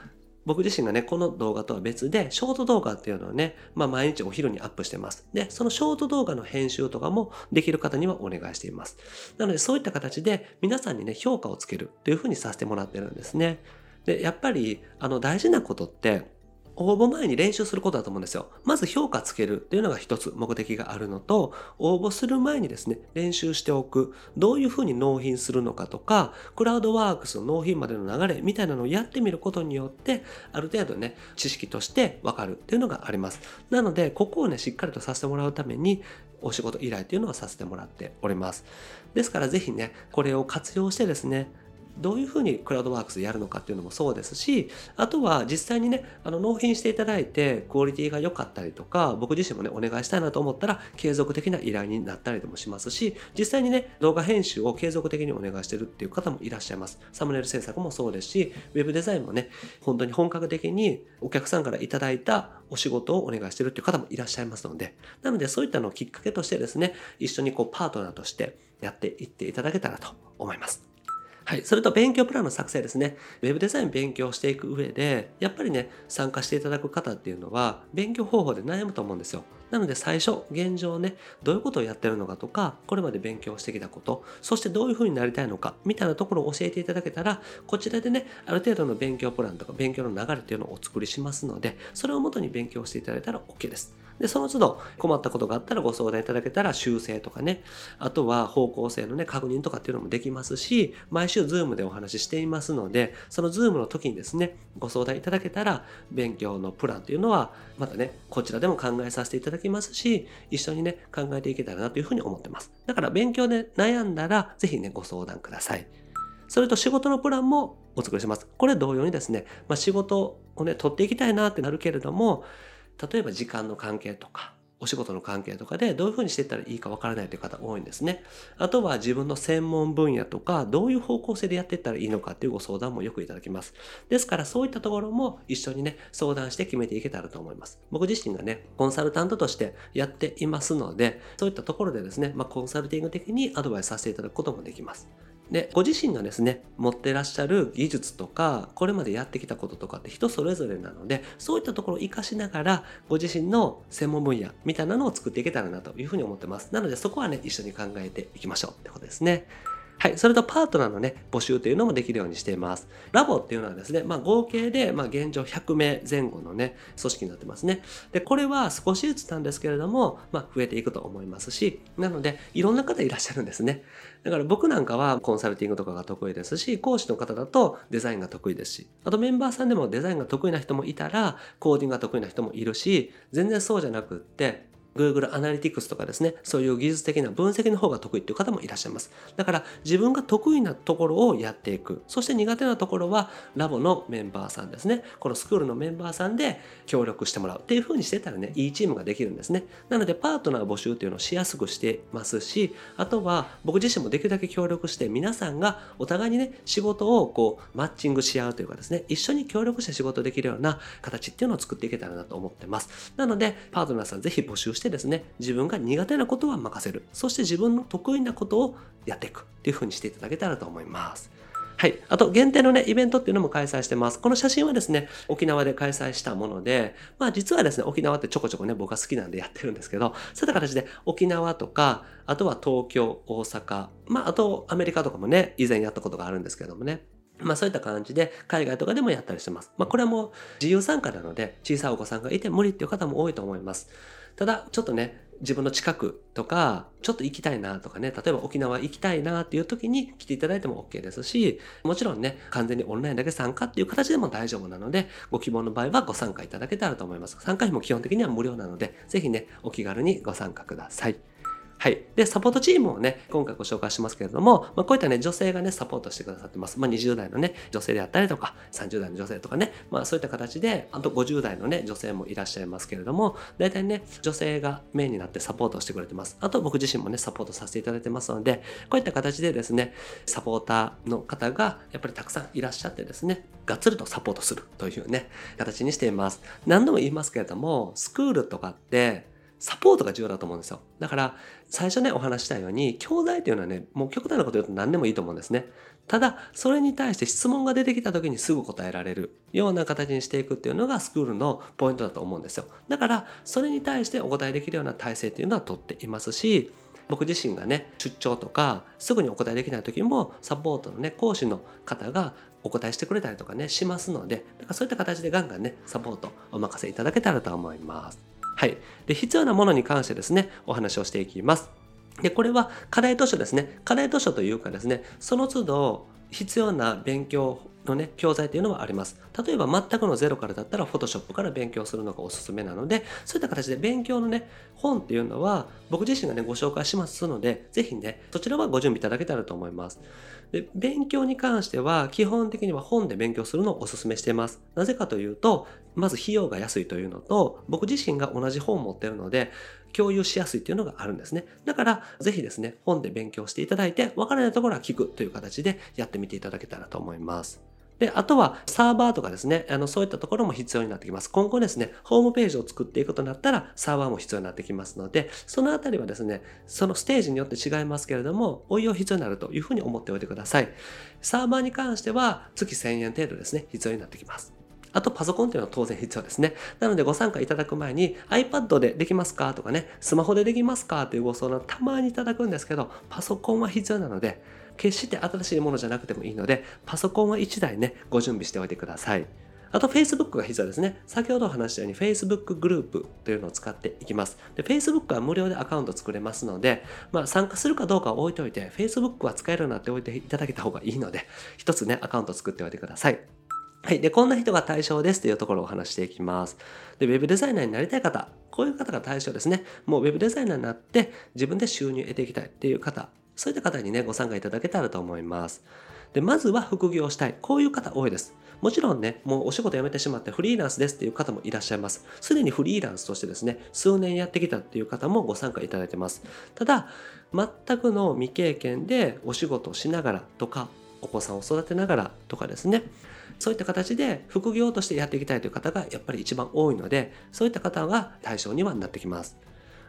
僕自身がね、この動画とは別で、ショート動画っていうのをね、まあ毎日お昼にアップしてます。で、そのショート動画の編集とかもできる方にはお願いしています。なのでそういった形で皆さんにね、評価をつけるというふうにさせてもらってるんですね。で、やっぱり、あの大事なことって、応募前に練習することだと思うんですよ。まず評価つけるっていうのが一つ目的があるのと、応募する前にですね、練習しておく。どういうふうに納品するのかとか、クラウドワークスの納品までの流れみたいなのをやってみることによって、ある程度ね、知識としてわかるっていうのがあります。なので、ここをね、しっかりとさせてもらうために、お仕事依頼っていうのはさせてもらっております。ですからぜひね、これを活用してですね、どういうふうにクラウドワークスやるのかっていうのもそうですし、あとは実際にね、あの納品していただいてクオリティが良かったりとか、僕自身もね、お願いしたいなと思ったら継続的な依頼になったりでもしますし、実際にね、動画編集を継続的にお願いしてるっていう方もいらっしゃいます。サムネイル制作もそうですし、ウェブデザインもね、本当に本格的にお客さんからいただいたお仕事をお願いしてるっていう方もいらっしゃいますので、なのでそういったのをきっかけとしてですね、一緒にこうパートナーとしてやっていっていただけたらと思います。はい。それと勉強プランの作成ですね。ウェブデザイン勉強していく上で、やっぱりね、参加していただく方っていうのは、勉強方法で悩むと思うんですよ。なので最初、現状ね、どういうことをやってるのかとか、これまで勉強してきたこと、そしてどういうふうになりたいのか、みたいなところを教えていただけたら、こちらでね、ある程度の勉強プランとか勉強の流れっていうのをお作りしますので、それをもとに勉強していただいたら OK です。で、その都度困ったことがあったらご相談いただけたら修正とかね、あとは方向性のね、確認とかっていうのもできますし、毎週 Zoom でお話ししていますので、その Zoom の時にですね、ご相談いただけたら、勉強のプランっていうのは、またね、こちらでも考えさせていただきますし、一緒にね、考えていけたらなというふうに思ってます。だから勉強で悩んだら、ぜひね、ご相談ください。それと仕事のプランもお作りします。これ同様にですね、まあ、仕事をね、取っていきたいなってなるけれども、例えば時間の関係とか、お仕事の関係とかでどういうふうにしていったらいいかわからないという方多いんですね。あとは自分の専門分野とか、どういう方向性でやっていったらいいのかっていうご相談もよくいただきます。ですからそういったところも一緒にね、相談して決めていけたらと思います。僕自身がね、コンサルタントとしてやっていますので、そういったところでですね、まあ、コンサルティング的にアドバイスさせていただくこともできます。で、ご自身がですね、持ってらっしゃる技術とか、これまでやってきたこととかって人それぞれなので、そういったところを活かしながら、ご自身の専門分野みたいなのを作っていけたらなというふうに思ってます。なのでそこはね、一緒に考えていきましょうってことですね。はい。それとパートナーのね、募集というのもできるようにしています。ラボっていうのはですね、まあ合計で、まあ現状100名前後のね、組織になってますね。で、これは少しずつなんですけれども、まあ増えていくと思いますし、なので、いろんな方いらっしゃるんですね。だから僕なんかはコンサルティングとかが得意ですし、講師の方だとデザインが得意ですし、あとメンバーさんでもデザインが得意な人もいたら、コーディングが得意な人もいるし、全然そうじゃなくって、Google アナリティクスとかですね、そういう技術的な分析の方が得意っていう方もいらっしゃいます。だから自分が得意なところをやっていく。そして苦手なところはラボのメンバーさんですね。このスクールのメンバーさんで協力してもらうっていう風にしてたらね、いいチームができるんですね。なのでパートナー募集っていうのをしやすくしてますし、あとは僕自身もできるだけ協力して皆さんがお互いにね、仕事をこうマッチングし合うというかですね、一緒に協力して仕事できるような形っていうのを作っていけたらなと思ってます。なので、パートナーさんぜひ募集してしてですね、自分が苦手なことは任せる。そして自分の得意なことをやっていくっていう風にしていただけたらと思います。はい。あと、限定のね、イベントっていうのも開催してます。この写真はですね、沖縄で開催したもので、まあ実はですね、沖縄ってちょこちょこね、僕は好きなんでやってるんですけど、そういった形で沖縄とか、あとは東京、大阪、まああとアメリカとかもね、以前やったことがあるんですけどもね。まあそういった感じで海外とかでもやったりしてます。まあこれはもう自由参加なので小さいお子さんがいて無理っていう方も多いと思います。ただちょっとね自分の近くとか、ちょっと行きたいなとかね、例えば沖縄行きたいなっていう時に来ていただいても OK ですし、もちろんね、完全にオンラインだけ参加っていう形でも大丈夫なので、ご希望の場合はご参加いただけたらと思います。参加費も基本的には無料なので、是非ね、お気軽にご参加ください。はい。で、サポートチームをね、今回ご紹介しますけれども、まあ、こういったね、女性がね、サポートしてくださってます。まあ、20代のね、女性であったりとか、30代の女性とかね、まあ、そういった形で、あと50代のね、女性もいらっしゃいますけれども、大体ね、女性がメインになってサポートしてくれてます。あと僕自身もね、サポートさせていただいてますので、こういった形でですね、サポーターの方がやっぱりたくさんいらっしゃってですね、がっつりとサポートするというね、形にしています。何度も言いますけれども、スクールとかって、サポートが重要だと思うんですよ。だから、最初ね、お話したように、教材っていうのはね、もう極端なこと言うと何でもいいと思うんですね。ただ、それに対して質問が出てきた時にすぐ答えられるような形にしていくっていうのがスクールのポイントだと思うんですよ。だから、それに対してお答えできるような体制っていうのはとっていますし、僕自身がね、出張とか、すぐにお答えできない時も、サポートのね、講師の方がお答えしてくれたりとかね、しますので、だからそういった形でガンガンね、サポートお任せいただけたらと思います。はい。で、必要なものに関してですね、お話をしていきます。で、これは課題図書ですね。課題図書というかですね、その都度必要な勉強のね、教材っていうのはあります。例えば全くのゼロからだったら Photoshop から勉強するのがおすすめなので、そういった形で勉強のね、本っていうのは僕自身がね、ご紹介しますので、ぜひね、そちらはご準備いただけたらと思います。で、勉強に関しては基本的には本で勉強するのをお勧めしています。なぜかというと、まず費用が安いというのと、僕自身が同じ本を持っているので、共有しやすいというのがあるんですね。だから、ぜひですね、本で勉強していただいて、わからないところは聞くという形でやってみていただけたらと思います。で、あとはサーバーとかですね、あの、そういったところも必要になってきます。今後ですね、ホームページを作っていくことになったら、サーバーも必要になってきますので、そのあたりはですね、そのステージによって違いますけれども、応用必要になるというふうに思っておいてください。サーバーに関しては、月1000円程度ですね、必要になってきます。あとパソコンっていうのは当然必要ですね。なのでご参加いただく前に iPad でできますかとかね、スマホでできますかというご相談たまにいただくんですけど、パソコンは必要なので、決して新しいものじゃなくてもいいので、パソコンは1台ね、ご準備しておいてください。あと Facebook が必要ですね。先ほど話したように Facebook グループというのを使っていきます。で、Facebook は無料でアカウント作れますので、まあ参加するかどうかは置いておいて、Facebook は使えるようになっておいていただけた方がいいので、一つね、アカウント作っておいてください。はい。で、こんな人が対象ですというところをお話していきます。で、ウェブデザイナーになりたい方、こういう方が対象ですね。もうウェブデザイナーになって自分で収入を得ていきたいっていう方、そういった方にね、ご参加いただけたらと思います。で、まずは副業したい。こういう方多いです。もちろんね、もうお仕事辞めてしまってフリーランスですっていう方もいらっしゃいます。すでにフリーランスとしてですね、数年やってきたっていう方もご参加いただいてます。ただ、全くの未経験でお仕事をしながらとか、お子さんを育てながらとかですね、そういった形で副業としてやっていきたいという方がやっぱり一番多いので、そういった方が対象にはなってきます。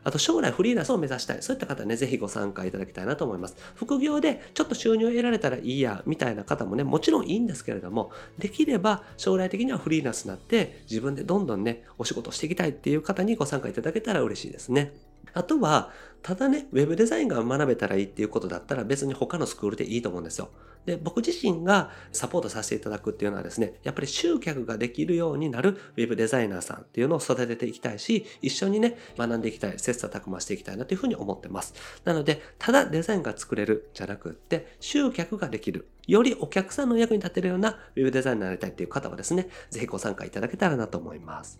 あと将来フリーランスを目指したい。そういった方ね、ぜひご参加いただきたいなと思います。副業でちょっと収入を得られたらいいや、みたいな方もね、もちろんいいんですけれども、できれば将来的にはフリーランスになって自分でどんどんね、お仕事していきたいっていう方にご参加いただけたら嬉しいですね。あとは、ただね、ウェブデザインが学べたらいいっていうことだったら別に他のスクールでいいと思うんですよ。で、僕自身がサポートさせていただくっていうのはですね、やっぱり集客ができるようになるウェブデザイナーさんっていうのを育てていきたいし、一緒にね、学んでいきたい、切磋琢磨していきたいなというふうに思ってます。なので、ただデザインが作れるじゃなくって、集客ができる。よりお客さんの役に立てるようなウェブデザインになりたいっていう方はですね、ぜひご参加いただけたらなと思います。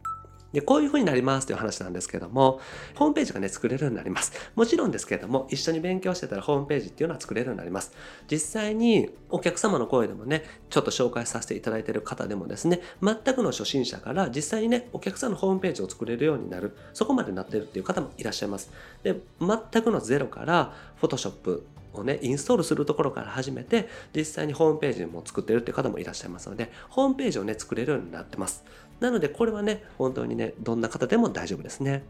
で、こういう風になりますという話なんですけども、ホームページがね、作れるようになります。もちろんですけども、一緒に勉強してたらホームページっていうのは作れるようになります。実際にお客様の声でもね、ちょっと紹介させていただいている方でもですね、全くの初心者から実際にね、お客さんのホームページを作れるようになる、そこまでなってるっていう方もいらっしゃいます。で、全くのゼロから、Photoshop、をね、インストールするところから始めて、実際にホームページも作ってるって方もいらっしゃいますので、ホームページをね、作れるようになってます。なのでこれはね本当にねどんな方でも大丈夫ですね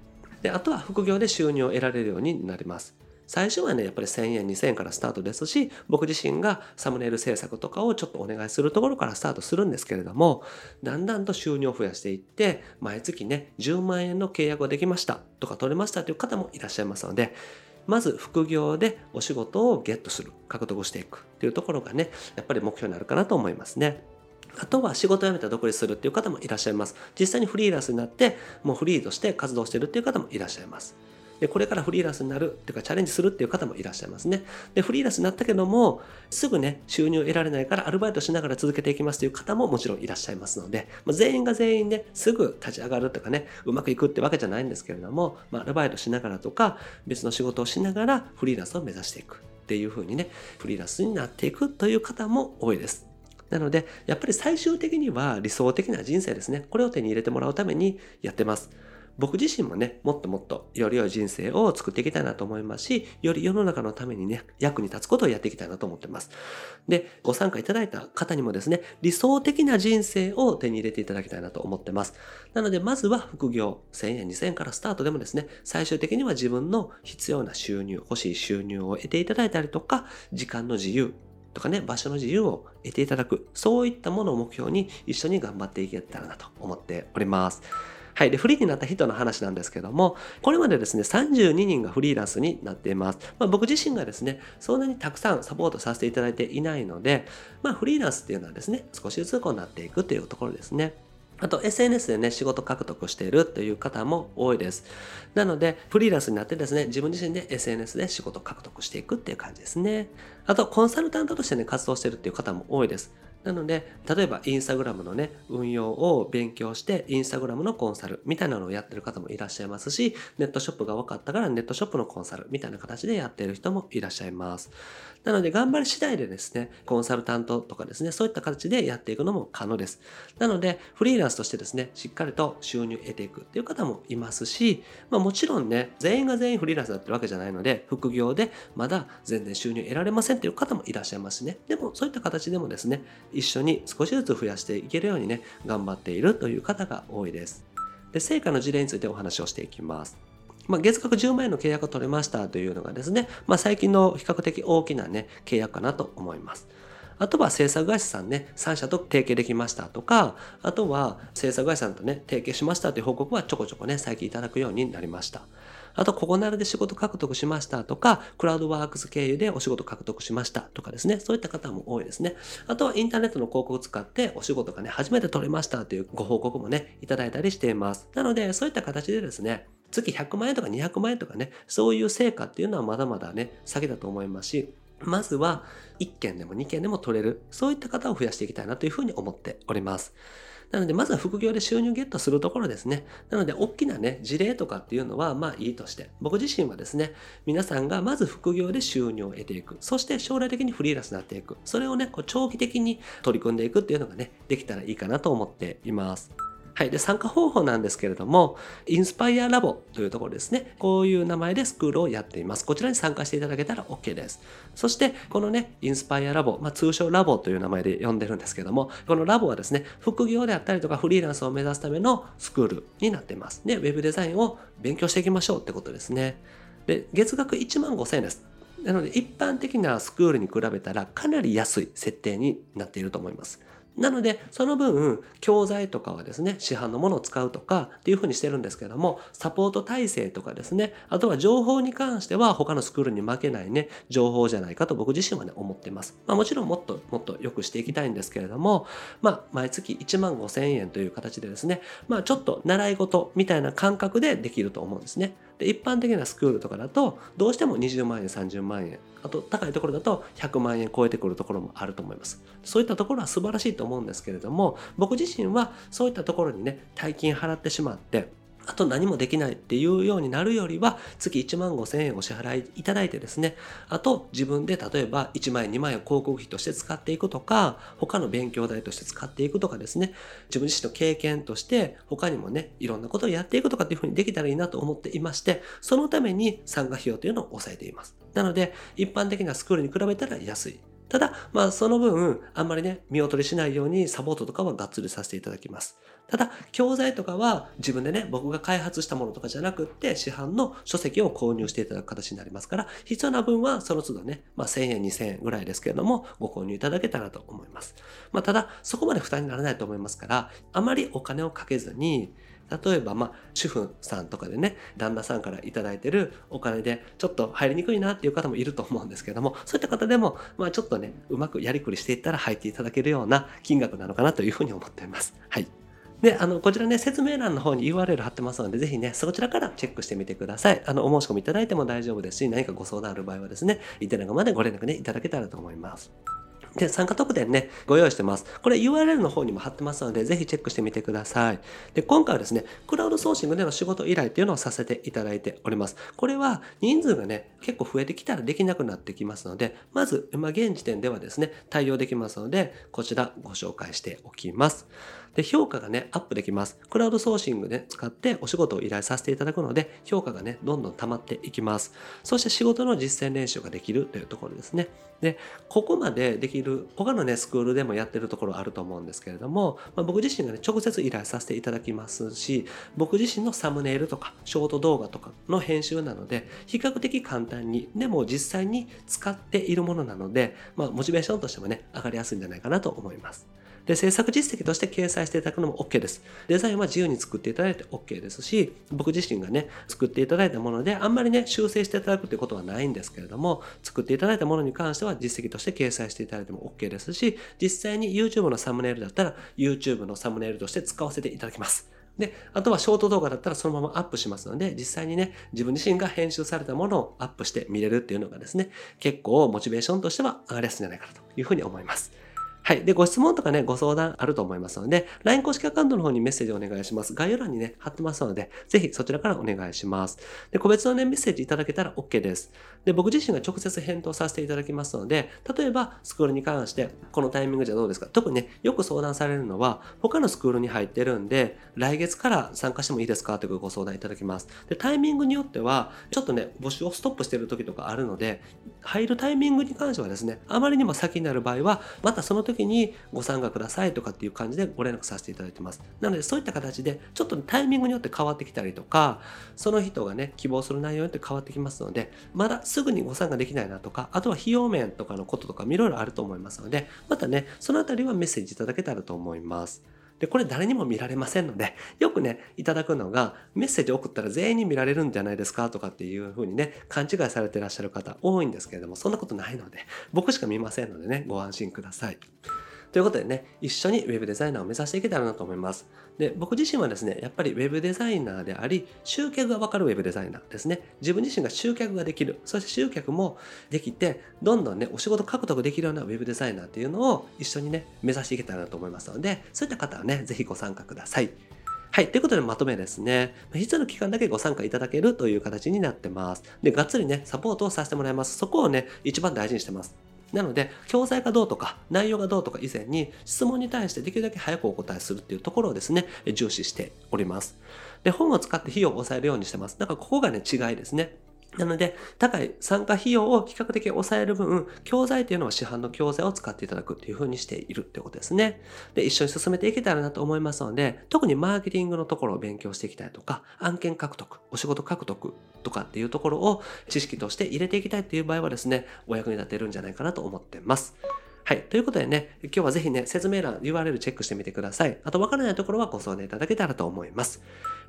であとは副業で収入を得られるようになります最初はねやっぱり1000円2000円からスタートですし僕自身がサムネイル制作とかをちょっとお願いするところからスタートするんですけれどもだんだんと収入を増やしていって毎月ね10万円の契約ができましたとか取れましたという方もいらっしゃいますのでまず副業でお仕事をゲットする獲得していくっていうところがねやっぱり目標になるかなと思いますね。あとは仕事を辞めたら独立するっていう方もいらっしゃいます。実際にフリーランスになって、もうフリーとして活動してるっていう方もいらっしゃいます。で、これからフリーランスになるっていうかチャレンジするっていう方もいらっしゃいますね。で、フリーランスになったけども、すぐね、収入を得られないからアルバイトしながら続けていきますという方ももちろんいらっしゃいますので、まあ、全員が全員ね、すぐ立ち上がるとかね、うまくいくってわけじゃないんですけれども、まあ、アルバイトしながらとか、別の仕事をしながらフリーランスを目指していくっていうふうにね、フリーランスになっていくという方も多いです。なので、やっぱり最終的には理想的な人生ですね。これを手に入れてもらうためにやってます。僕自身もね、もっともっとより良い人生を作っていきたいなと思いますし、より世の中のためにね、役に立つことをやっていきたいなと思ってます。で、ご参加いただいた方にもですね、理想的な人生を手に入れていただきたいなと思ってます。なので、まずは副業、1000円、2000円からスタートでもですね、最終的には自分の必要な収入、欲しい収入を得ていただいたりとか、時間の自由、とかね、場所の自由を得ていただく、そういったものを目標に一緒に頑張っていけたらなと思っております。はい。で、フリーになった人の話なんですけども、これまでですね、32人がフリーランスになっています。まあ、僕自身がですね、そんなにたくさんサポートさせていただいていないので、まあ、フリーランスっていうのはですね、少しずつこうなっていくというところですね。あと SNS でね、仕事獲得しているという方も多いです。なので、フリーランスになってですね、自分自身で SNS で仕事獲得していくっていう感じですね。あと、コンサルタントとしてね、活動してるっていう方も多いです。なので、例えばインスタグラムのね、運用を勉強して、インスタグラムのコンサルみたいなのをやってる方もいらっしゃいますし、ネットショップが分かったからネットショップのコンサルみたいな形でやっている人もいらっしゃいます。なので、頑張り次第でですね、コンサルタントとかですね、そういった形でやっていくのも可能です。なので、フリーランスとしてですね、しっかりと収入を得ていくっていう方もいますし、まあもちろんね、全員が全員フリーランスになってるわけじゃないので、副業でまだ全然収入得られませんっていう方もいらっしゃいますしね。でも、そういった形でもですね、一緒に少しずつ増やしていけるようにね、頑張っているという方が多いです。で、成果の事例についてお話をしていきます。まあ、月額10万円の契約が取れましたというのがですね、まあ、最近の比較的大きなね、契約かなと思います。あとは制作会社さんね、3社と提携できましたとか、あとは制作会社さんとね、提携しましたという報告はちょこちょこね、最近いただくようになりました。あと、ここならで仕事獲得しましたとか、クラウドワークス経由でお仕事獲得しましたとかですね、そういった方も多いですね。あとはインターネットの広告を使ってお仕事がね、初めて取れましたというご報告もね、いただいたりしています。なので、そういった形でですね、月100万円とか200万円とかね、そういう成果っていうのはまだまだね、先だと思いますし、まずは1件でも2件でも取れる、そういった方を増やしていきたいなというふうに思っております。なので、まずは副業で収入ゲットするところですね。なので、大きなね、事例とかっていうのは、まあいいとして、僕自身はですね、皆さんがまず副業で収入を得ていく。そして将来的にフリーランスになっていく。それをね、こう長期的に取り組んでいくっていうのがね、できたらいいかなと思っています。はい。で、参加方法なんですけれども、インスパイアラボというところですね。こういう名前でスクールをやっています。こちらに参加していただけたら OK です。そして、このね、インスパイアラボ、まあ、通称ラボという名前で呼んでるんですけども、このラボはですね、副業であったりとかフリーランスを目指すためのスクールになっています。で、ウェブデザインを勉強していきましょうってことですね。で、月額1万5000円です。なので、一般的なスクールに比べたらかなり安い設定になっていると思います。なので、その分、教材とかはですね、市販のものを使うとかっていうふうにしてるんですけども、サポート体制とかですね、あとは情報に関しては他のスクールに負けないね、情報じゃないかと僕自身はね、思ってます。まあもちろんもっともっと良くしていきたいんですけれども、まあ毎月1万5千円という形でですね、まあちょっと習い事みたいな感覚でできると思うんですね。で一般的なスクールとかだとどうしても20万円30万円あと高いところだと100万円超えてくるところもあると思います。そういったところは素晴らしいと思うんですけれども僕自身はそういったところにね大金払ってしまってあと何もできないっていうようになるよりは月1万5千円お支払いいただいてですねあと自分で例えば1万円2万円を広告費として使っていくとか他の勉強代として使っていくとかですね自分自身の経験として他にもねいろんなことをやっていくとかっていうふうにできたらいいなと思っていましてそのために参加費用というのを抑えていますなので一般的なスクールに比べたら安いただ、まあその分、あんまりね、見劣りしないようにサポートとかはがっつりさせていただきます。ただ、教材とかは自分でね、僕が開発したものとかじゃなくって、市販の書籍を購入していただく形になりますから、必要な分はその都度ね、まあ1000円、2000円ぐらいですけれども、ご購入いただけたらと思います。まあただ、そこまで負担にならないと思いますから、あまりお金をかけずに、例えば、まあ、主婦さんとかでね、旦那さんから頂いてるお金で、ちょっと入りにくいなっていう方もいると思うんですけども、そういった方でも、まあ、ちょっとね、うまくやりくりしていったら入っていただけるような金額なのかなというふうに思っています。はい。で、あの、こちらね、説明欄の方に URL 貼ってますので、ぜひね、そちらからチェックしてみてください。あの、お申し込みいただいても大丈夫ですし、何かご相談ある場合はですね、いただくまでご連絡ね、いただけたらと思います。で、参加特典ね、ご用意してます。これ URL の方にも貼ってますので、ぜひチェックしてみてください。で、今回はですね、クラウドソーシングでの仕事依頼っていうのをさせていただいております。これは人数がね、結構増えてきたらできなくなってきますので、まず、まあ、現時点ではですね、対応できますので、こちらご紹介しておきます。で、評価がね、アップできます。クラウドソーシングで使ってお仕事を依頼させていただくので、評価がね、どんどん溜まっていきます。そして仕事の実践練習ができるというところですね。で、ここまでできる、他のね、スクールでもやってるところあると思うんですけれども、まあ、僕自身がね、直接依頼させていただきますし、僕自身のサムネイルとか、ショート動画とかの編集なので、比較的簡単に、でも実際に使っているものなので、まあ、モチベーションとしてもね、上がりやすいんじゃないかなと思います。で、制作実績として掲載していただくのも OK です。デザインは自由に作っていただいて OK ですし、僕自身がね、作っていただいたもので、あんまりね、修正していただくということはないんですけれども、作っていただいたものに関しては実績として掲載していただいても OK ですし、実際に YouTube のサムネイルだったら、YouTube のサムネイルとして使わせていただきます。で、あとはショート動画だったらそのままアップしますので、実際にね、自分自身が編集されたものをアップして見れるっていうのがですね、結構モチベーションとしては上がりやすいんじゃないかなというふうに思います。はい。で、ご質問とかね、ご相談あると思いますので、LINE 公式アカウントの方にメッセージをお願いします。概要欄にね、貼ってますので、ぜひそちらからお願いします。で、個別のね、メッセージいただけたら OK です。で、僕自身が直接返答させていただきますので、例えば、スクールに関して、このタイミングじゃどうですか？特にね、よく相談されるのは、他のスクールに入ってるんで、来月から参加してもいいですか？というご相談いただきます。で、タイミングによっては、ちょっとね、募集をストップしてる時とかあるので、入るタイミングに関してはですね、あまりにも先になる場合は、またその時時にご参加くださいとかっていう感じでご連絡させていただいてます。なのでそういった形でちょっとタイミングによって変わってきたりとか、その人がね、希望する内容によって変わってきますので、まだすぐにご参加できないなとか、あとは費用面とかのこととかいろいろあると思いますので、またね、そのあたりはメッセージいただけたらと思います。で、これ誰にも見られませんので、よくね、いただくのが、メッセージ送ったら全員に見られるんじゃないですかとかっていう風にね、勘違いされてらっしゃる方多いんですけれども、そんなことないので、僕しか見ませんのでね、ご安心ください。ということでね、一緒に Web デザイナーを目指していけたらなと思います。で、僕自身はですね、やっぱり Web デザイナーであり、集客がわかる Web デザイナーですね。自分自身が集客ができる。そして集客もできて、どんどんね、お仕事獲得できるような Web デザイナーっていうのを一緒にね、目指していけたらなと思いますので、そういった方はね、ぜひご参加ください。はい。ということでまとめですね。必要な期間だけご参加いただけるという形になってます。で、がっつりね、サポートをさせてもらいます。そこをね、一番大事にしてます。なので、教材がどうとか、内容がどうとか以前に、質問に対してできるだけ早くお答えするっていうところをですね、重視しております。で、本を使って費用を抑えるようにしてます。だからここがね、違いですね。なので、高い参加費用を比較的抑える分、教材というのは市販の教材を使っていただくというふうにしているということですね。で、一緒に進めていけたらなと思いますので、特にマーケティングのところを勉強していきたいとか、案件獲得、お仕事獲得とかっていうところを知識として入れていきたいっていう場合はですね、お役に立てるんじゃないかなと思ってます。はい。ということでね、今日はぜひね、説明欄 URL チェックしてみてください。あと、わからないところはご相談いただけたらと思います。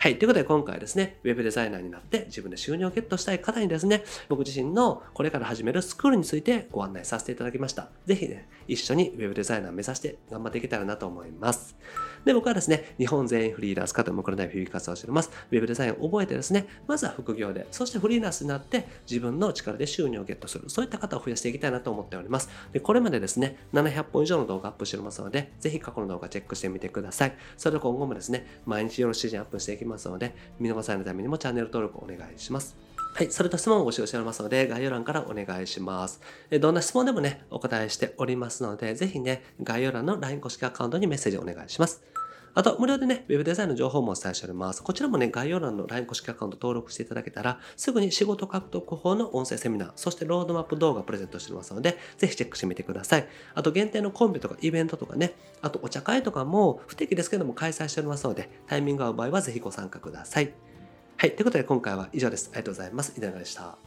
はい。ということで、今回ですね、ウェブデザイナーになって自分で収入をゲットしたい方にですね、僕自身のこれから始めるスクールについてご案内させていただきました。ぜひね、一緒にウェブデザイナー目指して頑張っていけたらなと思います。で、僕はですね、日本全員フリーランス化ともくれないフィー活動をしております。ウェブデザインを覚えてですね、まずは副業で、そしてフリーランスになって自分の力で収入をゲットする。そういった方を増やしていきたいなと思っております。で、これまでですね、700本以上の動画アップしておりますので、ぜひ過去の動画チェックしてみてください。それで今後もですね、毎日夜7時にアップしていきますますので、見逃さないためにもチャンネル登録お願いします。はい。それと質問をご使用しておりますので、概要欄からお願いします。どんな質問でもね、お答えしておりますので、ぜひね、概要欄の LINE 公式アカウントにメッセージお願いします。あと、無料でね、Web デザインの情報もお伝えしております。こちらもね、概要欄の LINE 公式アカウント登録していただけたら、すぐに仕事獲得法の音声セミナー、そしてロードマップ動画プレゼントしておりますので、ぜひチェックしてみてください。あと、限定のコンビとかイベントとかね、あと、お茶会とかも不定期ですけども開催しておりますので、タイミングが合う場合はぜひご参加ください。はい。ということで今回は以上です。ありがとうございます。いかがでした。